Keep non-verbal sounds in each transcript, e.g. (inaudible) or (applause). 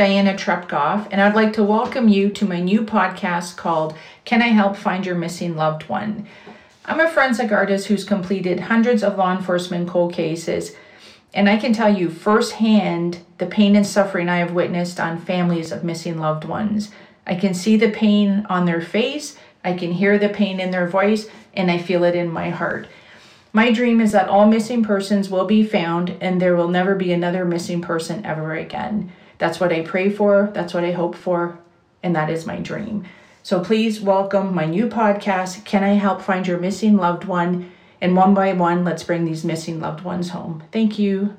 Diana Trepkov, and I'd like to welcome you to my new podcast called Can I Help Find Your Missing Loved One? I'm a forensic artist who's completed hundreds of law enforcement cold cases, and I can tell you firsthand the pain and suffering I have witnessed on families of missing loved ones. I can see the pain on their face, I can hear the pain in their voice, and I feel it in my heart. My dream is that all missing persons will be found and there will never be another missing person ever again. That's what I pray for, that's what I hope for, and that is my dream. So please welcome my new podcast, Can I Help Find Your Missing Loved One? And one by one, let's bring these missing loved ones home. Thank you.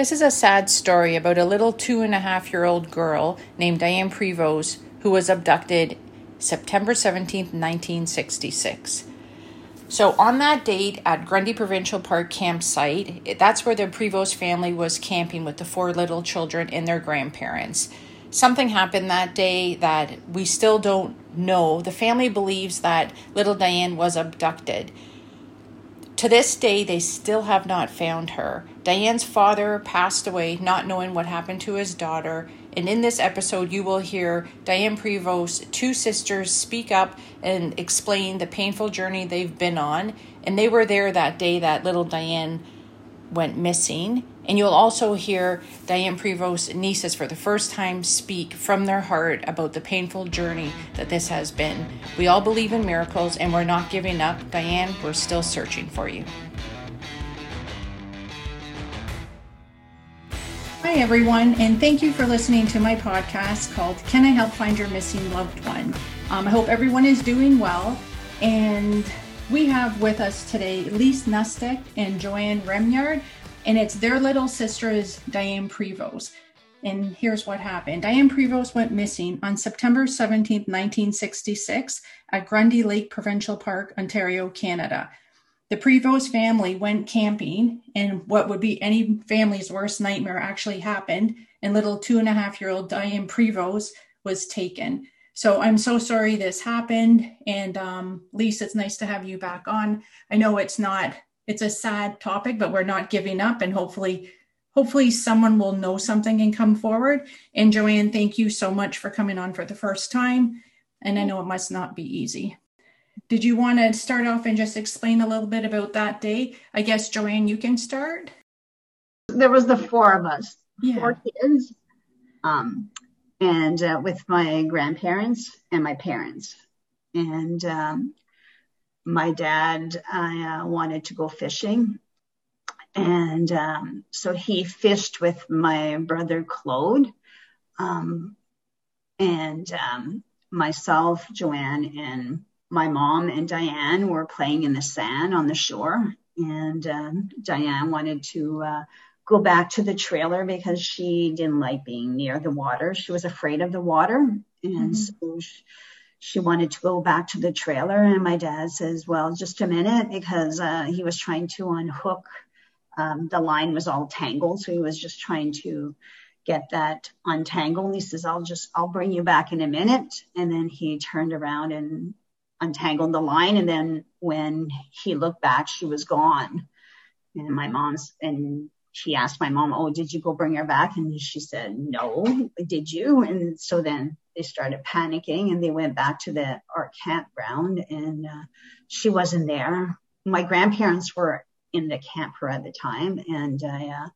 This is a sad story about a little two and a half year old girl named Diane Prevost who was abducted September 17th, 1966. So, on that date at Grundy Provincial Park campsite, that's where the Prevost family was camping with the four little children and their grandparents. Something happened that day that we still don't know. The family believes that little Diane was abducted. To this day, they still have not found her. Diane's father passed away, not knowing what happened to his daughter. And in this episode, you will hear Diane Prevost's two sisters speak up and explain the painful journey they've been on. And they were there that day that little Diane went missing. And you'll also hear Diane Prevost's nieces for the first time speak from their heart about the painful journey that this has been. We all believe in miracles and we're not giving up. Diane, we're still searching for you. Hi, everyone, and thank you for listening to my podcast called Can I Help Find Your Missing Loved One? Um, I hope everyone is doing well. And we have with us today Lise Nustek and Joanne Remyard and it's their little sister is Diane Prevost. And here's what happened. Diane Prevost went missing on September 17, 1966, at Grundy Lake Provincial Park, Ontario, Canada. The Prevost family went camping, and what would be any family's worst nightmare actually happened, and little two and a half year old Diane Prevost was taken. So I'm so sorry this happened. And um, Lisa, it's nice to have you back on. I know it's not it's a sad topic, but we're not giving up and hopefully hopefully someone will know something and come forward. And Joanne, thank you so much for coming on for the first time. And I know it must not be easy. Did you want to start off and just explain a little bit about that day? I guess Joanne, you can start. There was the four of us, yeah. four kids, um, and uh, with my grandparents and my parents. And um, my dad uh, wanted to go fishing. And um, so he fished with my brother Claude. Um, and um, myself, Joanne, and my mom and Diane were playing in the sand on the shore. And um, Diane wanted to uh, go back to the trailer because she didn't like being near the water. She was afraid of the water. And mm-hmm. so she, she wanted to go back to the trailer. And my dad says, well, just a minute, because uh, he was trying to unhook. Um, the line was all tangled. So he was just trying to get that untangled. He says, I'll just, I'll bring you back in a minute. And then he turned around and untangled the line. And then when he looked back, she was gone. And my mom's, and she asked my mom, Oh, did you go bring her back? And she said, No, did you? And so then they started panicking and they went back to the our campground and uh, she wasn't there. My grandparents were in the camper at the time and uh,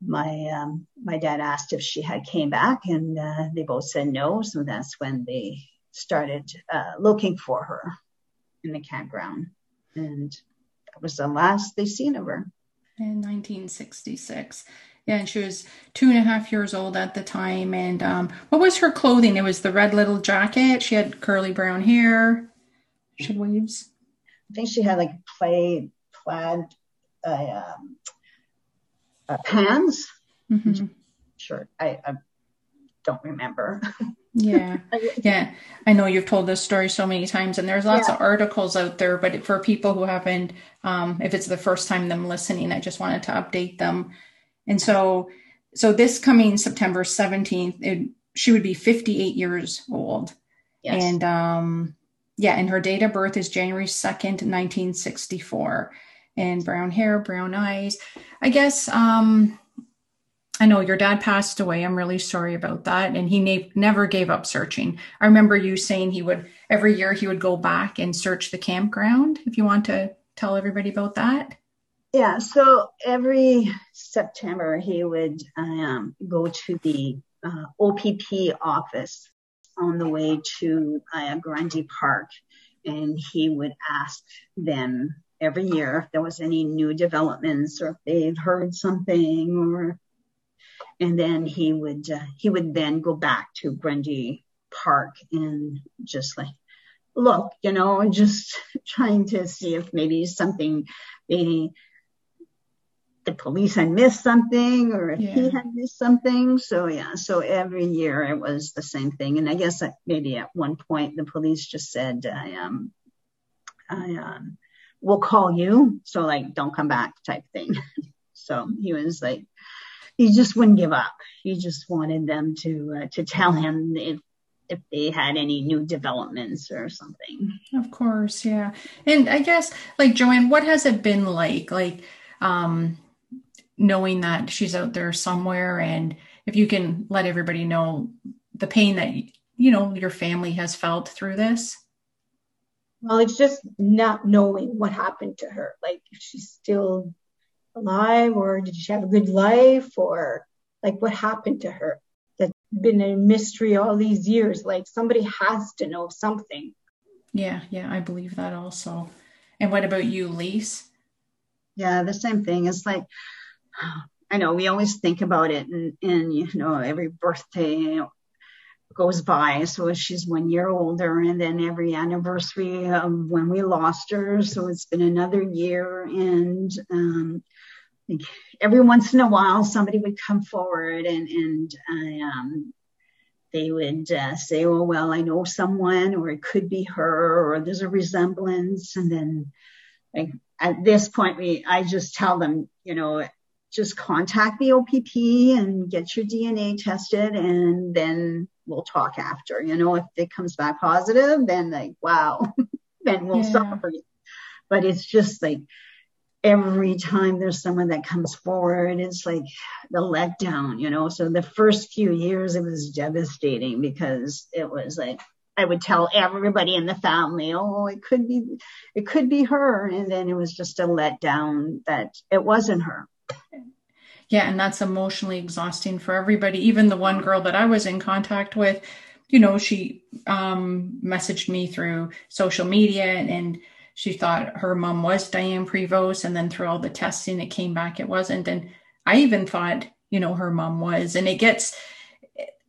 my um, my dad asked if she had came back and uh, they both said no. So that's when they started uh, looking for her in the campground and that was the last they seen of her. In 1966. Yeah, and she was two and a half years old at the time. And um, what was her clothing? It was the red little jacket. She had curly brown hair. She had waves. I think she had like plaid, plaid uh, um, uh, pants. Mm-hmm. Sure, I, I don't remember. (laughs) yeah, yeah. I know you've told this story so many times, and there's lots yeah. of articles out there. But for people who haven't, um, if it's the first time them listening, I just wanted to update them And so, so this coming September 17th, it, she would be 58 years old. Yes. And um, yeah, and her date of birth is January 2nd, 1964. And brown hair, brown eyes. I guess um, I know your dad passed away. I'm really sorry about that. And he na- never gave up searching. I remember you saying he would, every year, he would go back and search the campground. If you want to tell everybody about that. Yeah. So every September, he would um, go to the uh, OPP office on the way to uh, Grundy Park. And he would ask them every year if there was any new developments or if they'd heard something or and then he would uh, he would then go back to Grundy Park and just like look, you know, (laughs) just trying to see if maybe something the the police had missed something or if yeah. he had missed something. So yeah, so every year it was the same thing. And I guess maybe at one point the police just said, I um, I um, will call you. So like, don't come back type thing. (laughs) so he was like, he just wouldn't give up. He just wanted them to uh, to tell him if if they had any new developments or something. Of course, yeah. And I guess like Joanne, what has it been like like um knowing that she's out there somewhere. And if you can let everybody know the pain that you know your family has felt through this? Well, it's just not knowing what happened to her. Like if she's still alive or did she have a good life or like what happened to her? That's been a mystery all these years. Like somebody has to know something. Yeah yeah i believe that also. And what about you lise? Yeah the same thing. It's like (sighs) i know we always think about it and, and you know every birthday goes by so she's one year older and then every anniversary of when we lost her so it's been another year and um, like every once in a while somebody would come forward and and um, they would uh, say, "Oh well, I know someone," or it could be her, or there's a resemblance. And then, like at this point, we I just tell them, you know, just contact the OPP and get your DNA tested, and then we'll talk after. You know, if it comes back positive, then like wow, (laughs) then we'll yeah. celebrate. But it's just like every time there's someone that comes forward, it's like the letdown, you know. So the first few years, it was devastating because it was like I would tell everybody in the family, "Oh, it could be, it could be her," and then it was just a letdown that it wasn't her. Yeah, and that's emotionally exhausting for everybody. Even the one girl that I was in contact with, you know, she um, messaged me through social media and, and she thought her mom was Diane Prevost, and then through all the testing, it came back it wasn't. And I even thought, you know, her mom was. And it gets,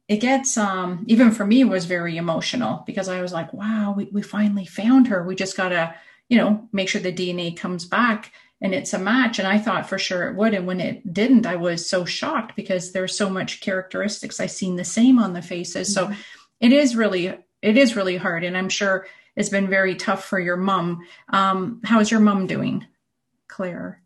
it gets, um, even for me, was very emotional because I was like, wow, we, we finally found her. We just gotta, you know, make sure the DNA comes back and it's a match. And I thought for sure it would. And when it didn't, I was so shocked because there's so much characteristics I seen the same on the faces. Mm-hmm. So it is really, it is really hard. And I'm sure it's been very tough for your mom. Um, how's your mom doing, Claire?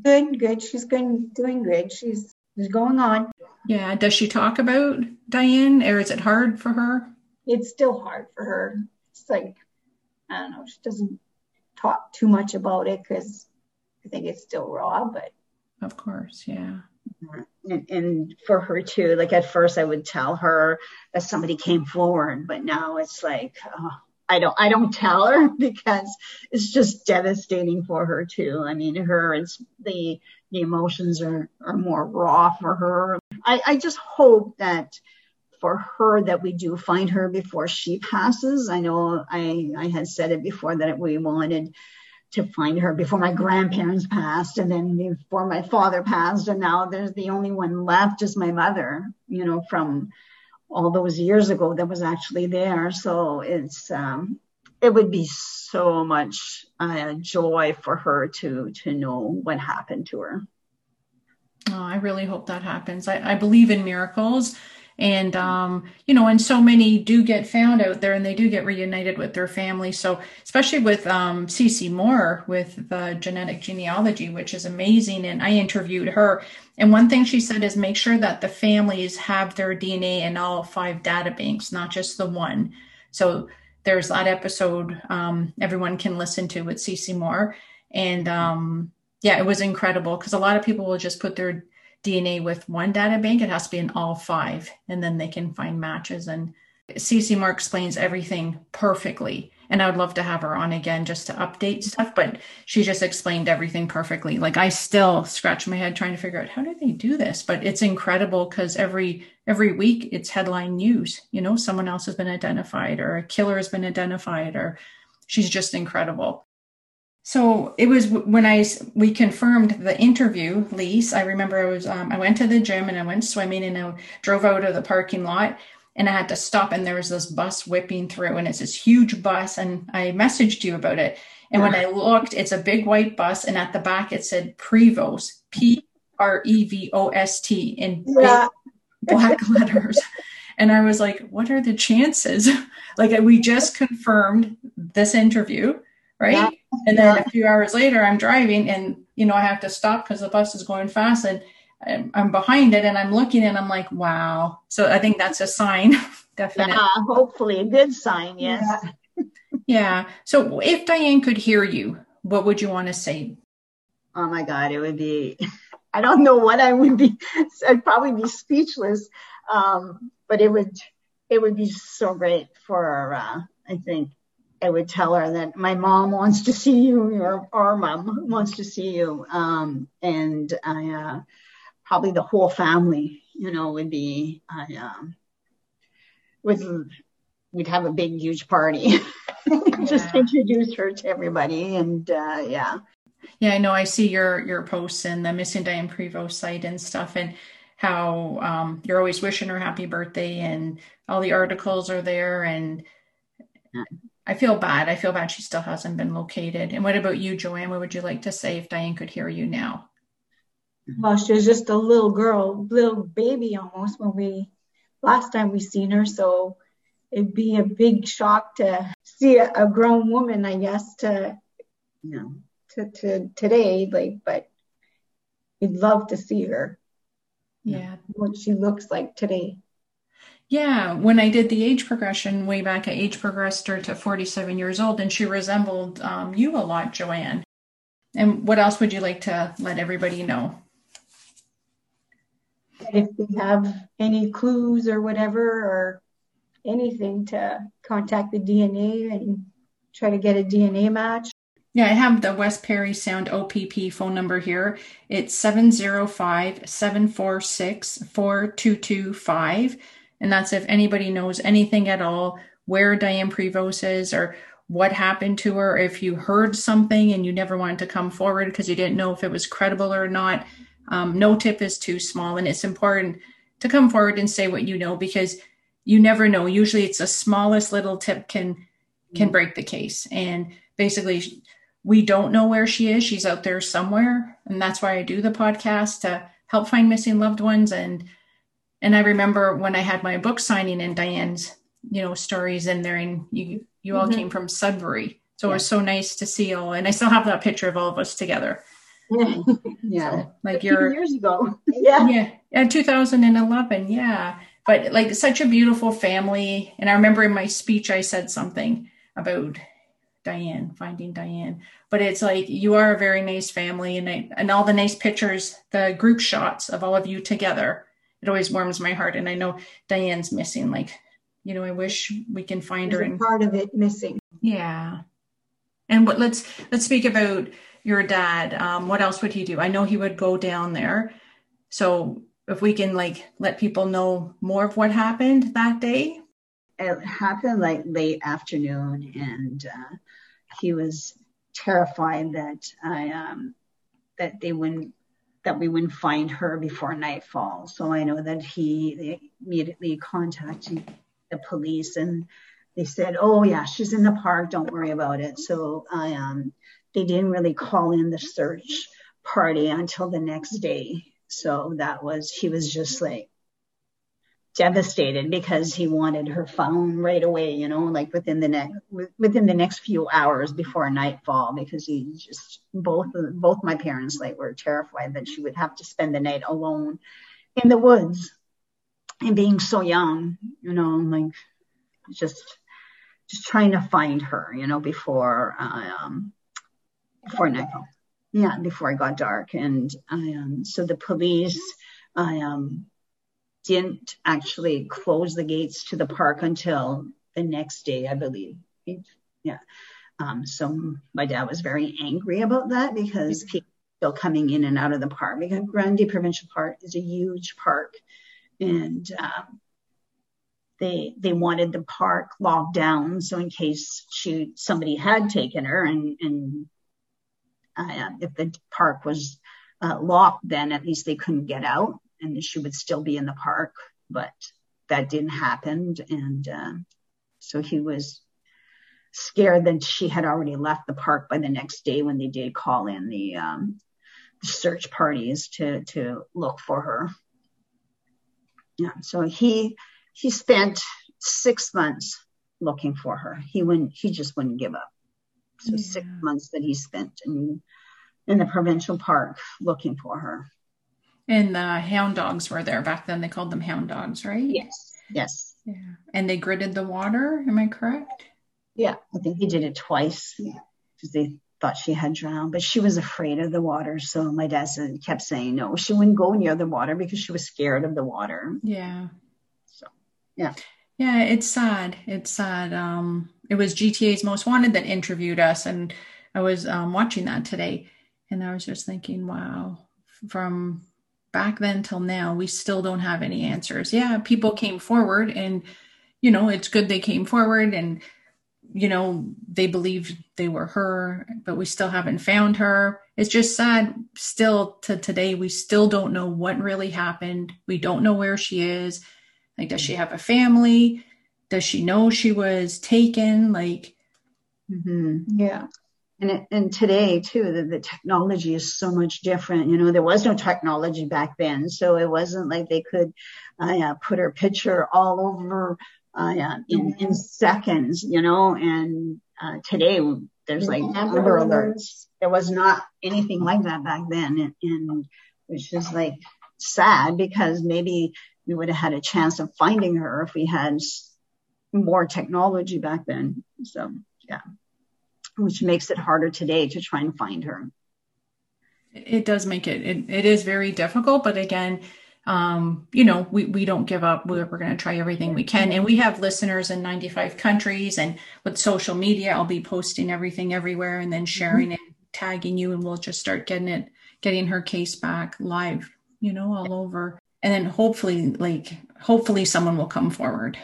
Good, good. She's been doing good. She's, she's going on. Yeah. Does she talk about Diane, or is it hard for her? It's still hard for her. It's like I don't know. She doesn't talk too much about it because I think it's still raw. But of course, yeah mm-hmm. and, and, for her too like at first i would tell her that somebody came forward but now it's like oh, i don't i don't tell her (laughs) because it's just devastating for her too i mean her it's the the emotions are are more raw for her i i just hope that for her that we do find her before she passes. I know i i had said it before that we wanted to find her before my grandparents passed and then before my father passed. And now there's the only one left is my mother you know from all those years ago that was actually there. So it's um it would be so much uh, joy for her to to know what happened to her. Oh, i really hope that happens. I, I believe in miracles And, um, you know, and so many do get found out there and they do get reunited with their family. So, especially with um, Cece Moore with the genetic genealogy, which is amazing. And I interviewed her. And one thing she said is make sure that the families have their DNA in all five data banks, not just the one. So, there's that episode um, everyone can listen to with Cece Moore. And um, yeah, it was incredible because a lot of people will just put their DNA with one data bank. It has to be in all five, and then they can find matches. And Cece Moore explains everything perfectly. And I would love to have her on again just to update stuff, but she just explained everything perfectly. Like I still scratch my head trying to figure out how do they do this? But it's incredible because every every week it's headline news. You know, someone else has been identified or a killer has been identified or she's just incredible. So it was when I we confirmed the interview Lise. I remember I was um, I went to the gym and I went swimming and I drove out of the parking lot and I had to stop and there was this bus whipping through and it's this huge bus and I messaged you about it. And when I looked, it's a big white bus and at the back it said Prevost, P R E V O S T in yeah. black (laughs) letters. And I was like, what are the chances? (laughs) like we just confirmed this interview right? Yeah. And then a few hours later, I'm driving and, you know, I have to stop because the bus is going fast and I'm behind it and I'm looking and I'm like, wow. So I think that's a sign, (laughs) definitely. Yeah, hopefully a good sign, yes. Yeah. yeah. So if Diane could hear you, what would you want to say? Oh my God, it would be, (laughs) I don't know what I would be, (laughs) I'd probably be speechless. Um, but it would, it would be so great for, uh, I think, I would tell her that my mom wants to see you or our mom wants to see you. Um, and I, uh, probably the whole family, you know, would be, I, um, with, we'd have a big, huge party. (laughs) Just introduce her to everybody. And, uh, yeah. Yeah, I know. I see your, your posts and the Missing Diane Prevost site and stuff. And, how um, you're always wishing her happy birthday and all the articles are there and I feel bad. I feel bad she still hasn't been located. And what about you, Joanne? What would you like to say if Diane could hear you now? Well, she was just a little girl, little baby almost when we last time we seen her. So it'd be a big shock to see a, a grown woman, I guess, to you know, to, to today. Like, but we'd love to see her. Yeah. What she looks like today. Yeah, when I did the age progression way back, I age progressed her to 47 years old, and she resembled um, you a lot, Joanne. And what else would you like to let everybody know? If they have any clues or whatever, or anything to contact the DNA and try to get a DNA match. Yeah, I have the West Perry Sound OPP phone number here. It's 705 746 4225. And that's if anybody knows anything at all where Diane Prevost is or what happened to her. If you heard something and you never wanted to come forward because you didn't know if it was credible or not, um, no tip is too small. And it's important to come forward and say what you know because you never know. Usually it's the smallest little tip can can mm-hmm. break the case. And basically we don't know where she is. She's out there somewhere. And that's why I do the podcast to help find missing loved ones and and I remember when I had my book signing and Diane's, you know, stories in there, and you you all mm-hmm. came from Sudbury, so yeah. it was so nice to see all. And I still have that picture of all of us together. yeah, so, (laughs) like your years ago. (laughs) Yeah, yeah, yeah, 2011. Yeah, but like such a beautiful family. And I remember in my speech I said something about Diane, finding Diane. But it's like you are a very nice family, and I, and all the nice pictures, the group shots of all of you together it always warms my heart. And I know Diane's missing. Like, you know, I wish we can find There's her. And part of it missing. Yeah. And what let's let's speak about your dad. Um, what else would he do? I know he would go down there. So if we can like let people know more of what happened that day. It happened like late afternoon, and uh, he was terrified that I um, that they wouldn't that we wouldn't find her before nightfall. So I know that he immediately contacted the police and they said, "Oh yeah, she's in the park. Don't worry about it." So I um, they didn't really call in the search party until the next day. So that was he was just like devastated because he wanted her phone right away, you know, like within the next within the next few hours before nightfall, because he just both both my parents like were terrified that she would have to spend the night alone in the woods and being so young, you know, like just just trying to find her, you know, before um before nightfall. Yeah, before it got dark, and um so the police I um didn't actually close the gates to the park until the next day, I believe. Yeah. Um, so my dad was very angry about that because people were still coming in and out of the park because Grundy Provincial Park is a huge park, and um, they they wanted the park locked down so in case she somebody had taken her and and uh, if the park was uh, locked, then at least they couldn't get out and she would still be in the park, but that didn't happen. And uh, so he was scared that she had already left the park by the next day when they did call in the, um, the search parties to to look for her. Yeah, so he he spent six months looking for her. He wouldn't he just wouldn't give up. So yeah. six months that he spent in in the provincial park looking for her. And the hound dogs were there back then. They called them hound dogs, right? Yes. Yes. Yeah. And they gridded the water. Am I correct? Yeah. I think he did it twice because they thought she had drowned, but she was afraid of the water. So my dad said, kept saying no, she wouldn't go near the water because she was scared of the water. Yeah. So, yeah. Yeah, it's sad. It's sad. Um, it was GTA's Most Wanted that interviewed us, and I was um, watching that today, and I was just thinking, wow, from back then till now, we still don't have any answers. Yeah, people came forward and, you know, it's good they came forward and, you know, they believed they were her, but we still haven't found her. It's just sad still to today. We still don't know what really happened. We don't know where she is. Like, does she have a family? Does she know she was taken? Like, mm-hmm. yeah and, and today too the, the technology is so much different. You know there was no technology back then so it wasn't like they could uh, put her picture all over uh, in, in seconds you know? And uh, today there's like Amber alerts. There was not anything like that back then and, and which is like sad because maybe we would have had a chance of finding her if we had more technology back then. So yeah which makes it harder today to try and find her. It does make it, it, it is very difficult, but again, um, you know, we, we don't give up. We're, we're going to try everything we can. And we have listeners in 95 countries and with social media, I'll be posting everything everywhere and then sharing mm-hmm. it, tagging you, and we'll just start getting it, getting her case back live, you know, all over. And then hopefully, like, hopefully someone will come forward.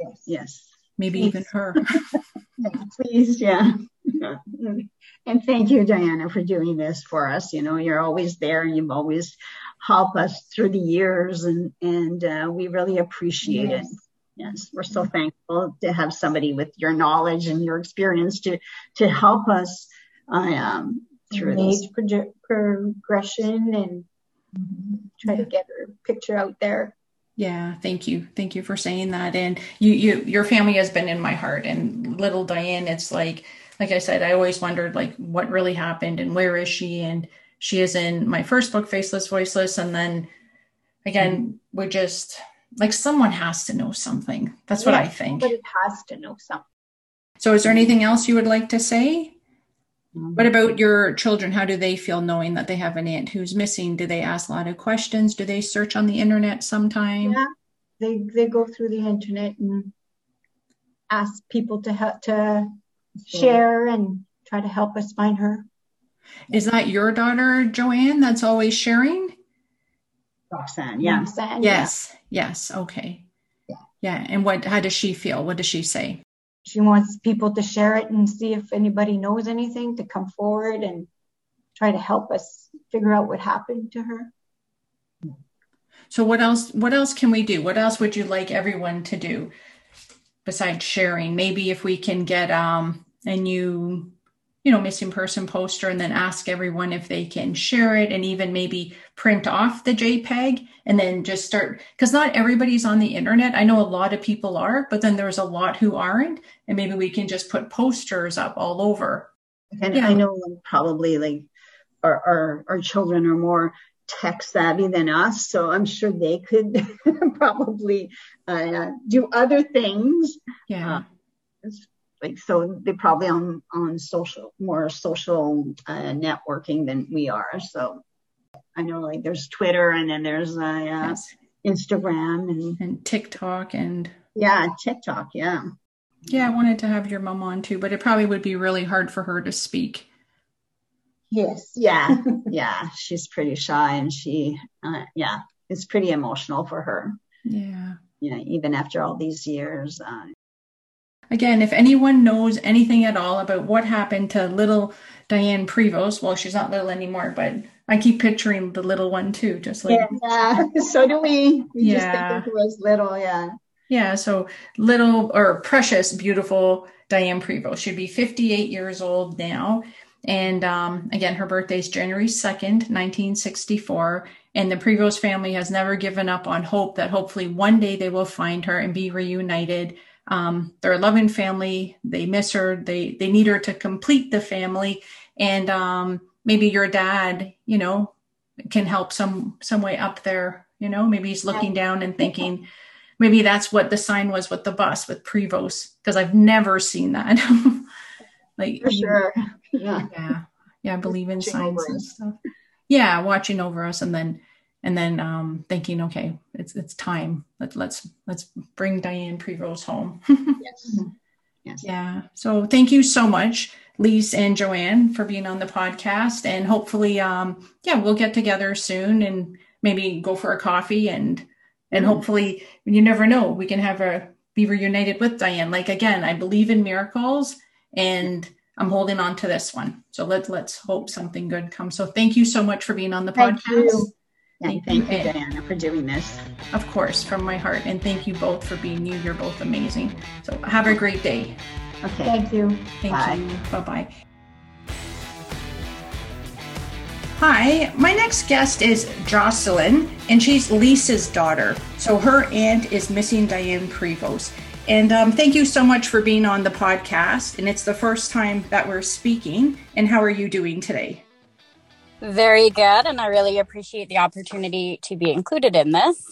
Yes. Yes. Maybe Please. even her. (laughs) Please, yeah. and thank you, Diana, for doing this for us. You know, you're always there and you've always helped us through the years and, and uh, we really appreciate yes. it. Yes, we're so thankful to have somebody with your knowledge and your experience to, to help us uh, um, through age progression and try to get her picture out there. Yeah, thank you. Thank you for saying that. And you, you, your family has been in my heart. And little Diane, it's like, like I said, I always wondered like what really happened and where is she? And she is in my first book, Faceless, Voiceless. And then again, mm-hmm. we're just like someone has to know something. That's yeah, what I think. But it has to know something. So, is there anything else you would like to say? Mm-hmm. What about your children? How do they feel knowing that they have an aunt who's missing? Do they ask a lot of questions? Do they search on the internet sometime? Yeah, they they go through the internet and ask people to help to share and try to help us find her. Is that your daughter, Joanne? That's always sharing. Roxanne, yeah. Roxanne, yes, yeah. yes, okay, yeah. yeah. And what? How does she feel? What does she say? She wants people to share it and see if anybody knows anything to come forward and try to help us figure out what happened to her. So what else what else can we do? What else would you like everyone to do besides sharing? Maybe if we can get um a new you know, missing person poster and then ask everyone if they can share it and even maybe print off the JPEG and then just start because not everybody's on the internet. I know a lot of people are, but then there's a lot who aren't. And maybe we can just put posters up all over. And yeah. I know probably like our, our, our children are more tech savvy than us, so I'm sure they could (laughs) probably uh, do other things. Yeah. Uh, like so they're probably on on social more social uh, networking than we are. So i know like there's twitter and then there's uh, yes. instagram and, and tiktok and yeah tiktok yeah. Yeah i wanted to have your mom on too but it probably would be really hard for her to speak. Yes. Yeah. (laughs) Yeah. She's pretty shy and she uh, yeah it's pretty emotional for her. Yeah. You know even after all these years uh, Again, if anyone knows anything at all about what happened to little Diane Prevost, well, she's not little anymore, but I keep picturing the little one too, just like yeah, (laughs) so do we. We yeah. just think of her as little, yeah. Yeah, so little or precious, beautiful Diane Prevost. She'd be 58 years old now. And um, again, her birthday is January 2nd, 1964. And the Prevost family has never given up on hope that hopefully one day they will find her and be reunited um, they're a loving family. They miss her. They they need her to complete the family. And um, maybe your dad, you know, can help some some way up there. You know, maybe he's looking down and thinking, maybe that's what the sign was with the bus with Prevost because I've never seen that. (laughs) like for sure, (laughs) yeah, yeah, yeah. I believe in signs and stuff. Yeah, watching over us, and then and then um, thinking, okay, it's it's time. Let, let's let's bring Diane Prevost home. (laughs) yes. yes. Yeah. So thank you so much, Lise and Joanne, for being on the podcast, and hopefully, um, yeah, we'll get together soon and maybe go for a coffee and and mm-hmm. hopefully, you never know, we can have a be reunited with Diane. Like again, I believe in miracles, and I'm holding on to this one. So let's let's hope something good comes. So thank you so much for being on the thank podcast. You. Thank, thank you, Diana, for doing this. Of course, from my heart. And thank you both for being you. You're both amazing. So have a great day. Okay. Thank you. Thank Bye. you. Bye bye. Hi, my next guest is Jocelyn, and she's Lisa's daughter. So her aunt is missing Diane Prevost. And um, thank you so much for being on the podcast. And it's the first time that we're speaking. And how are you doing today? Very good. And I really appreciate the opportunity to be included in this.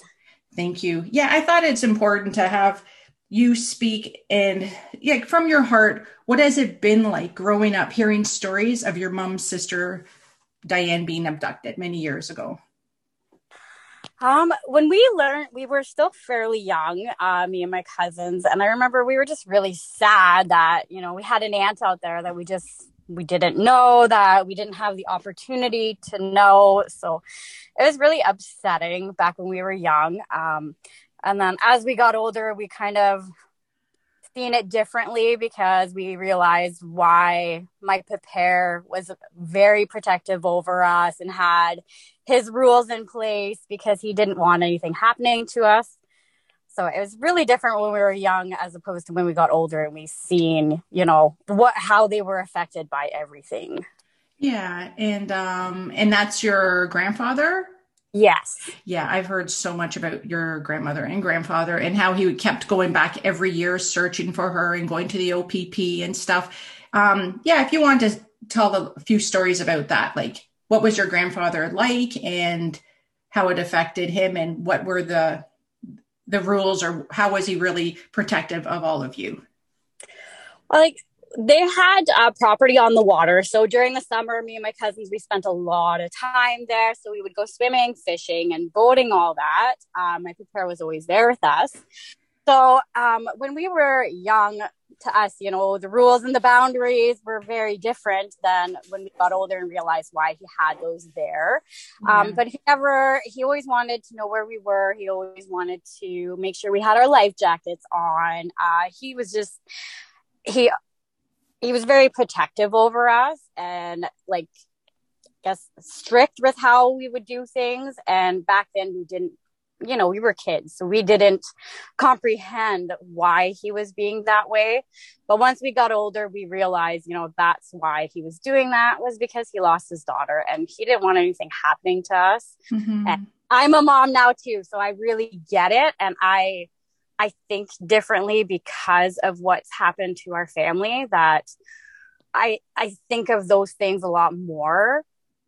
Thank you. Yeah, I thought it's important to have you speak and yeah, from your heart, what has it been like growing up hearing stories of your mom's sister Diane being abducted many years ago? Um, when we learned, we were still fairly young, uh, me and my cousins, and I remember we were just really sad that you know we had an aunt out there that we just we didn't know that we didn't have the opportunity to know. So it was really upsetting back when we were young um, and then as we got older we kind of seen it differently because we realized why my papa was very protective over us and had his rules in place because he didn't want anything happening to us so it was really different when we were young as opposed to when we got older and we seen, you know, what how they were affected by everything. Yeah, and um and that's your grandfather? Yes. Yeah, I've heard so much about your grandmother and grandfather and how he kept going back every year searching for her and going to the OPP and stuff. Um yeah, if you want to tell a few stories about that, like what was your grandfather like and how it affected him and what were the the rules or how was he really protective of all of you? Like they had uh, property on the water. So during the summer, me and my cousins, we spent a lot of time there. So we would go swimming, fishing, and boating, all that. Um, my papa was always there with us. So um, when we were young, to us, you know, the rules and the boundaries were very different than when we got older and realized why he had those there. Um, but he never, he always wanted to know where we were. He always wanted to make sure we had our life jackets on. Uh, he was just, he, he was very protective over us and like, I guess strict with how we would do things. And back then we didn't you know, we were kids, so we didn't comprehend why he was being that way. But once we got older, we realized, you know, that's why he was doing that was because he lost his daughter and he didn't want anything happening to us. Mm-hmm. And I'm a mom now too, so I really get it. And I, I think differently because of what's happened to our family that I, I think of those things a lot more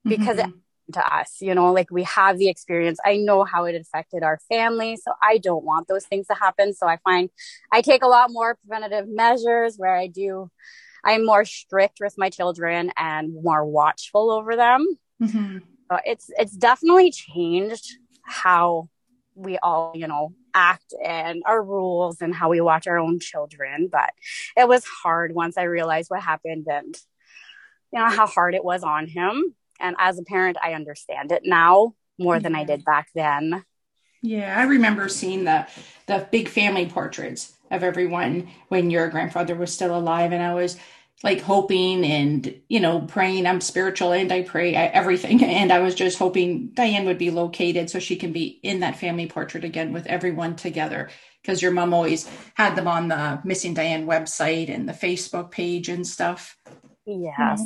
because mm-hmm to us you know like we have the experience. I know how it affected our family so i don't want those things to happen. So i find i take a lot more preventative measures where i do i'm more strict with my children and more watchful over them. Mm-hmm. so it's it's definitely changed how we all you know act and our rules and how we watch our own children but it was hard once i realized what happened and you know how hard it was on him and as a parent, I understand it now more yeah. than I did back then. Yeah, I remember seeing the the big family portraits of everyone when your grandfather was still alive, and I was like hoping and you know praying. I'm spiritual and I pray I, everything, (laughs) and I was just hoping Diane would be located so she can be in that family portrait again with everyone together. Because your mom always had them on the Missing Diane website and the Facebook page and stuff. Yes.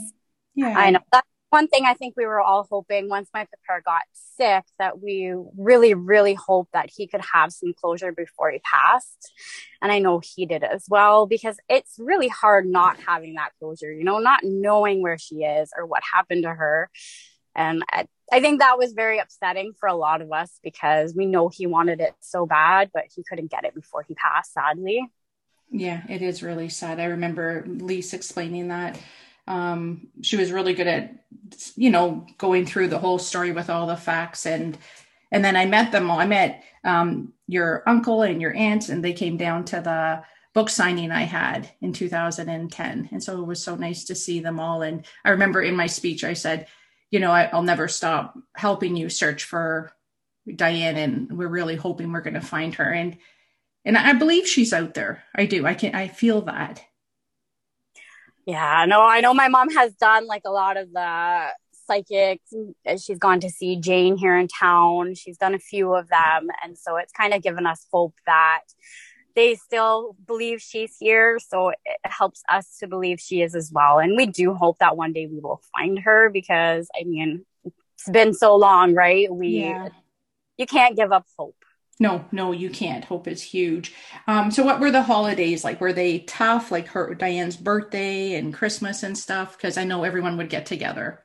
Yeah. I know. That one thing I think we were all hoping once my papa got sick that we really, really hoped that he could have some closure before he passed. And I know he did as well because it's really hard not having that closure, you know, not knowing where she is or what happened to her. And I, I think that was very upsetting for a lot of us because we know he wanted it so bad, but he couldn't get it before he passed, sadly. Yeah, it is really sad. I remember Lise explaining that um, she was really good at, you know, going through the whole story with all the facts and and then I met them all. I met um, your uncle and your aunt, and they came down to the book signing I had in 2010. And so it was so nice to see them all. And I remember in my speech, I said, you know, I, will never stop helping you search for Diane, and we're really hoping we're going to find her. And and I believe she's out there. I do. I can. I feel that. Yeah, no, I know my mom has done like a lot of the psychics. She's gone to see Jane here in town. She's done a few of them. And so it's kind of given us hope that they still believe she's here. So it helps us to believe she is as well. And we do hope that one day we will find her because I mean, it's been so long, right? We, yeah. you can't give up hope. No, no, you can't. Hope is huge. Um, so what were the holidays like? Were they tough, like her Diane's birthday and Christmas and stuff? Because I know everyone would get together.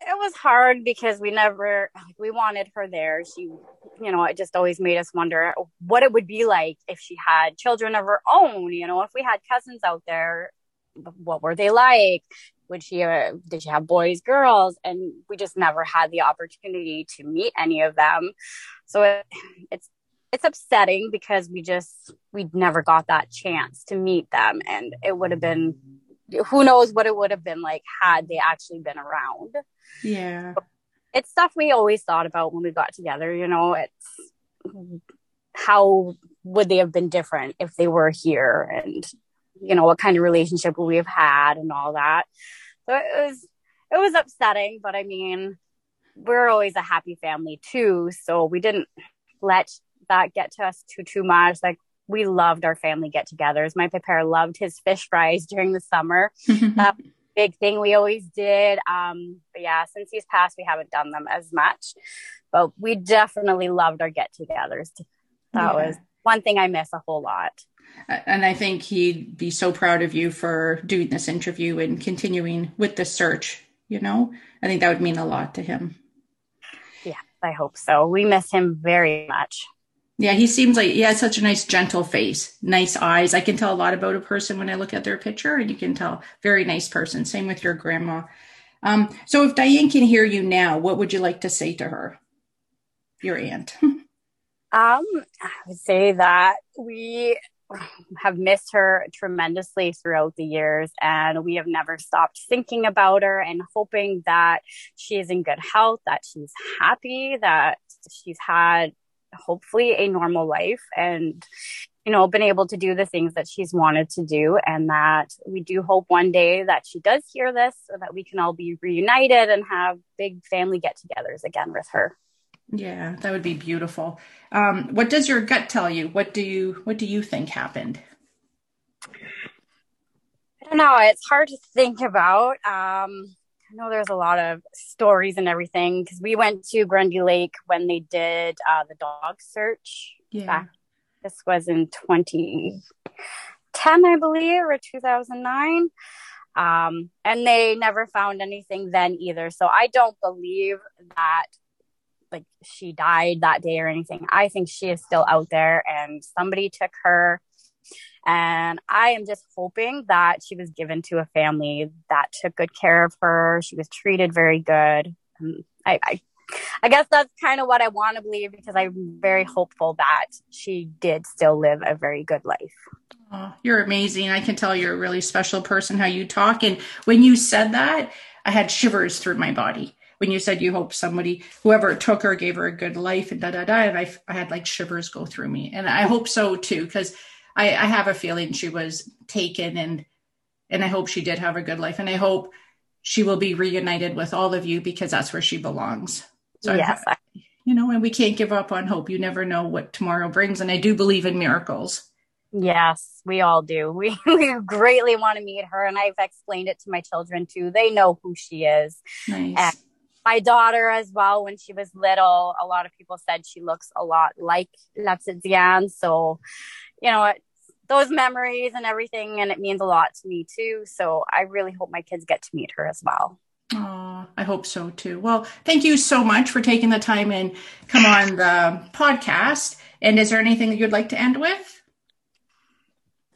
It was hard because we never we wanted her there. She, you know, it just always made us wonder what it would be like if she had children of her own. You know, if we had cousins out there, what were they like? would she uh, did she have boys girls and we just never had the opportunity to meet any of them so it, it's it's upsetting because we just we never got that chance to meet them. And it would have been who knows what it would have been like had they actually been around. Yeah. It's stuff we always thought about when we got together you know it's how would they have been different if they were here and you know what kind of relationship would we have had and all that. So it was it was upsetting but i mean we're always a happy family too so we didn't let that get to us too too much. Like we loved our family get-togethers. My papa loved his fish fries (laughs) during the summer. That (laughs) big thing we always did. Um but yeah since he's passed we haven't done them as much. But we definitely loved our get-togethers. That yeah. was one thing i miss a whole lot. And I think he'd be so proud of you for doing this interview and continuing with the search. You know, I think that would mean a lot to him. I hope so. We miss him very much. Yeah, he seems like he has such a nice, gentle face, nice eyes. I can tell a lot about a person when I look at their picture, and you can tell very nice person. Same with your grandma. Um, so, if Diane can hear you now, what would you like to say to her, your aunt? (laughs) um, I would say that we (laughs) have missed her tremendously throughout the years and we have never stopped thinking about her and hoping that she is in good health that she's happy that she's had hopefully a normal life and you know been able to do the things that she's wanted to do and that we do hope one day that she does hear this so that we can all be reunited and have big family get-togethers again with her Yeah, that would be beautiful. Um, what does your gut tell you? What do you what do you think happened? I don't know. It's hard to think about. Um, I know there's a lot of stories and everything because we went to Grundy Lake when they did uh, the dog search. Yeah. Back, this was in 2010, I believe, or 2009. Um, and they never found anything then either. So I don't believe that like she died that day or anything. I think she is still out there and somebody took her and I am just hoping that she was given to a family that took good care of her. She was treated very good. Um, I, I, I guess that's kind of what I want to believe because I'm very hopeful that she did still live a very good life. Oh, you're amazing. I can tell you're a really special person how you talk. And when you said that, I had shivers through my body. When you said you hope somebody, whoever took her, gave her a good life and da da da, and I, I had like shivers go through me. And I hope so too, because I, I have a feeling she was taken and and I hope she did have a good life and I hope she will be reunited with all of you because that's where she belongs. So yes. I, you know, and we can't give up on hope. You never know what tomorrow brings. And I do believe in miracles. Yes, we all do. (laughs) We, we greatly want to meet her. And I've explained it to my children too. They know who she is. Nice. And my daughter as well, when she was little, a lot of people said she looks a lot like La So, you know, those memories and everything. And it means a lot to me too. So I really hope my kids get to meet her as well. Oh, I hope so too. Well, thank you so much for taking the time and come on the podcast. And is there anything that you'd like to end with?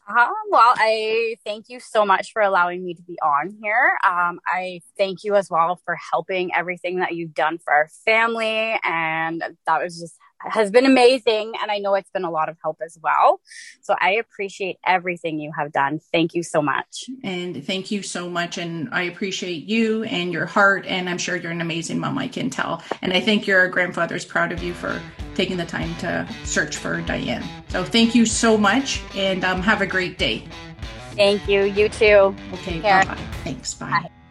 Uh, well, I thank you so much for allowing me to be on here. Um, I thank you as well for helping everything that you've done for our family. And that was just has been amazing. And I know it's been a lot of help as well. So I appreciate everything you have done. Thank you so much. And thank you so much. And I appreciate you and your heart. And I'm sure you're an amazing mom, I can tell. And I think your grandfather's proud of you for taking the time to search for Diane. So thank you so much and um, have a great day. Thank you. You too. Okay. Bye bye. Thanks. Bye. bye.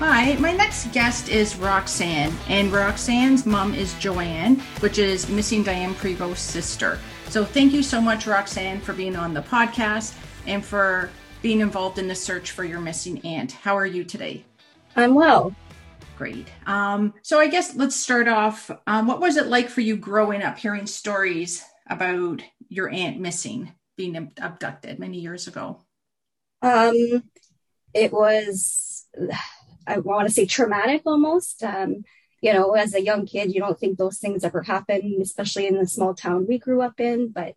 Hi, my next guest is Roxanne, and Roxanne's mom is Joanne, which is missing Diane Prevost's sister. So thank you so much, Roxanne, for being on the podcast and for being involved in the search for your missing aunt. How are you today? I'm well. Great. Um, so I guess let's start off. Um, what was it like for you growing up, hearing stories about your aunt missing, being abducted many years ago? Um, it was I want to say traumatic almost. Um, you know, as a young kid, you don't think those things ever happen, especially in the small town we grew up in. But,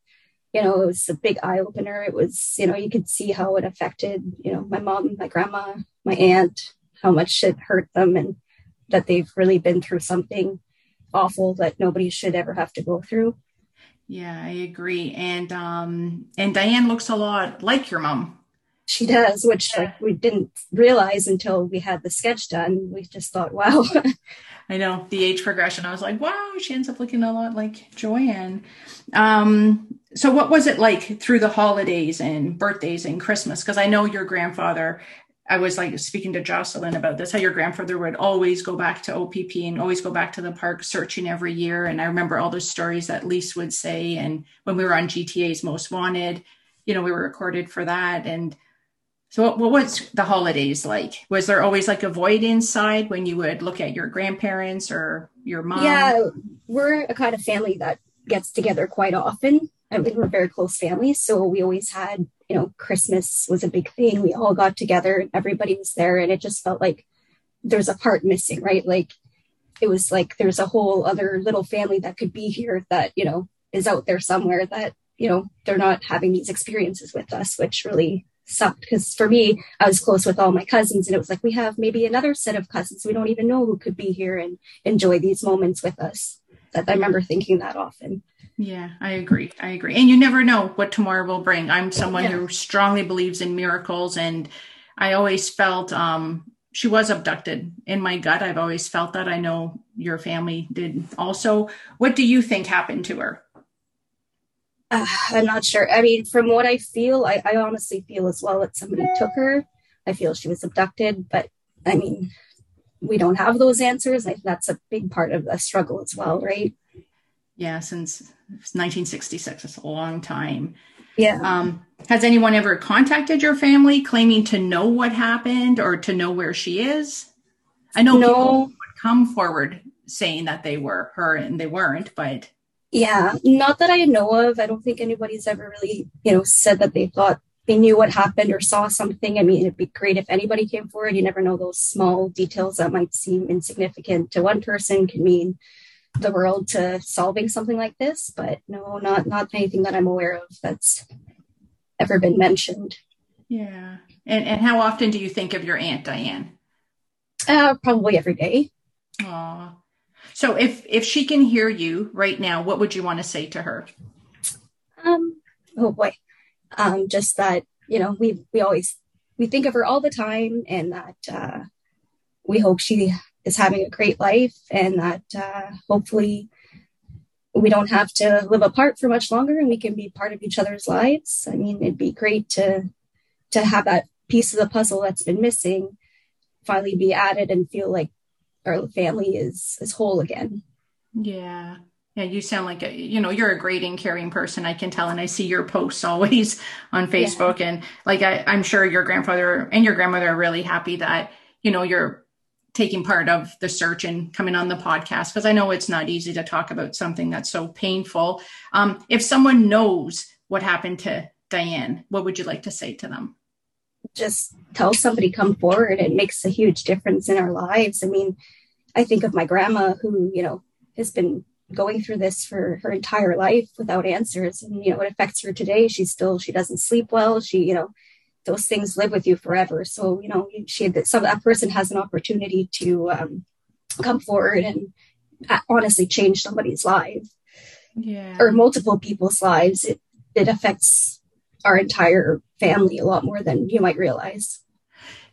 you know, it was a big eye opener. It was, you know, you could see how it affected, you know, my mom, my grandma, my aunt, how much it hurt them and that they've really been through something awful that nobody should ever have to go through. Yeah, I agree. And um and Diane looks a lot like your mom she does, which like we didn't realize until we had the sketch done. We just thought, wow. (laughs) I know the age progression. I was like, wow, she ends up looking a lot like Joanne. Um, so what was it like through the holidays and birthdays and Christmas? Because I know your grandfather, I was like speaking to Jocelyn about this, how your grandfather would always go back to OPP and always go back to the park searching every year. And I remember all those stories that Lise would say. And when we were on GTA's Most Wanted, you know, we were recorded for that. And so what, was the holidays like? Was there always like a void inside when you would look at your grandparents or your mom? Yeah, we're a kind of family that gets together quite often. I mean, we're very close families. So we always had, you know, Christmas was a big thing. We all got together and everybody was there. And it just felt like there's a part missing, right? Like it was like there's a whole other little family that could be here that, you know, is out there somewhere that, you know, they're not having these experiences with us, which really sucked because for me, I was close with all my cousins, and it was like we have maybe another set of cousins we don't even know who could be here and enjoy these moments with us. That I remember thinking that often. Yeah, I agree. I agree. And you never know what tomorrow will bring. I'm someone yeah. who strongly believes in miracles, and I always felt um, she was abducted in my gut. I've always felt that. I know your family did also. What do you think happened to her? Uh, (sighs) I'm not sure. I mean, from what I feel, I, I honestly feel as well that somebody took her. I feel she was abducted, but I mean, we don't have those answers. I that's a big part of the struggle as well, right? Yeah, since 1966, it's a long time. Yeah. Um, has anyone ever contacted your family claiming to know what happened or to know where she is? I know no. people would come forward saying that they were her and they weren't, but yeah, not that I know of. I don't think anybody's ever really, you know, said that they thought they knew what happened or saw something. I mean, it'd be great if anybody came forward. You never know those small details that might seem insignificant to one person can mean the world to solving something like this, but no, not not anything that I'm aware of that's ever been mentioned. Yeah. And and how often do you think of your Aunt Diane? Uh, probably every day. Aw. So if if she can hear you right now, what would you want to say to her? Um, oh boy. Um, just that, you know, we we always we think of her all the time and that uh we hope she is having a great life and that uh, hopefully we don't have to live apart for much longer and we can be part of each other's lives. I mean, it'd be great to to have that piece of the puzzle that's been missing finally be added and feel like our family is is whole again. Yeah. Yeah, you sound like a, you know, you're a great and caring person. I can tell, and I see your posts (laughs) always on Facebook, yeah. and like I, I'm sure your grandfather and your grandmother are really happy that you know you're taking part of the search and coming on the podcast because I know it's not easy to talk about something that's so painful. Um, if someone knows what happened to Diane, what would you like to say to them? Just tell somebody come forward. It makes a huge difference in our lives. I mean, I think of my grandma who, you know, has been going through this for her entire life without answers and you know it affects her today she's still she doesn't sleep well she you know those things live with you forever. So, you know, she some that person has an opportunity to um, come forward and uh, honestly change somebody's life. Yeah. Or multiple people's lives. It it affects our entire family a lot more than you might realize.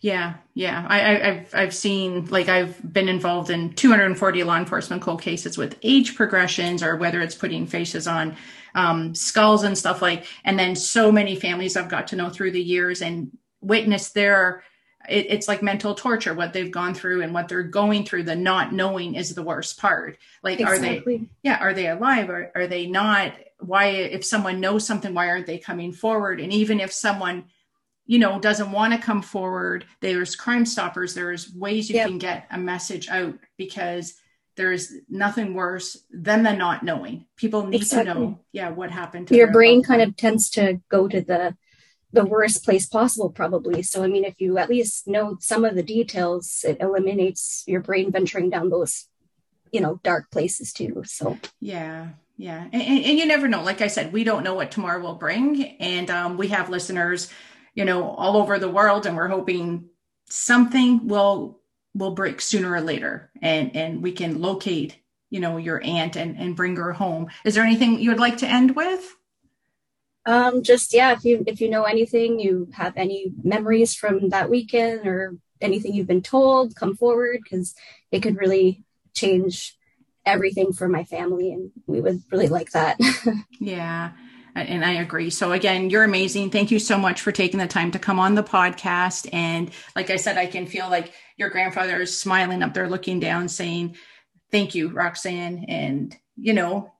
Yeah, yeah. I, have I've seen like I've been involved in 240 law enforcement cold cases with age progressions, or whether it's putting faces on um, skulls and stuff like. And then so many families I've got to know through the years and witness their. It, it's like mental torture what they've gone through and what they're going through. The not knowing is the worst part. Like, exactly. are they? Yeah, are they alive or are they not? Why, if someone knows something, why aren't they coming forward? And even if someone you know doesn't want to come forward. There's crime stoppers. There's ways you yep. can get a message out because there's nothing worse than the not knowing. People need exactly. to know yeah what happened your brain kind of tends to go to the the worst place possible probably. So i mean if you at least know some of the details it eliminates your brain venturing down those you know dark places too so. Yeah yeah. And, and you never know. Like i said we don't know what tomorrow will bring. And um, we have listeners you know, all over the world. And we're hoping something will will break sooner or later and and we can locate you know your aunt and and bring her home. Is there anything you would like to end with? Um just yeah if you if you know anything you have any memories from that weekend or anything you've been told come forward because it could really change everything for my family and we would really like that. (laughs) Yeah and I agree. So again, you're amazing. Thank you so much for taking the time to come on the podcast. And like I said, I can feel like your grandfather is smiling up there, looking down, saying, "Thank you, Roxanne," and you know,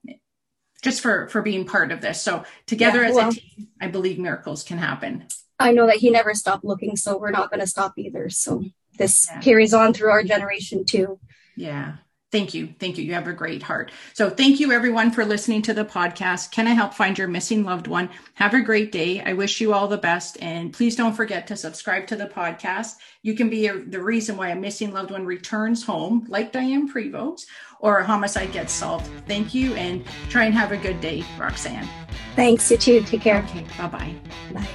just for for being part of this. So together yeah, well, as a team, I believe miracles can happen. I know that he never stopped looking, so we're not going to stop either. So this yeah. carries on through our generation too. Yeah. Thank you. Thank you. You have a great heart. So, thank you everyone for listening to the podcast. Can I help find your missing loved one? Have a great day. I wish you all the best. And please don't forget to subscribe to the podcast. You can be a, the reason why a missing loved one returns home, like Diane Prevost, or a homicide gets solved. Thank you and try and have a good day, Roxanne. Thanks. You too. Take care. Okay. Bye-bye. Bye.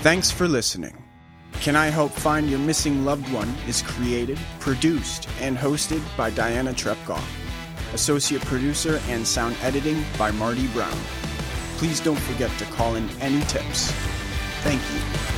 Thanks for listening. Can I Help Find Your Missing Loved One is created, produced, and hosted by Diana Trepkov. Associate producer and sound editing by Marty Brown. Please don't forget to call in any tips. Thank you.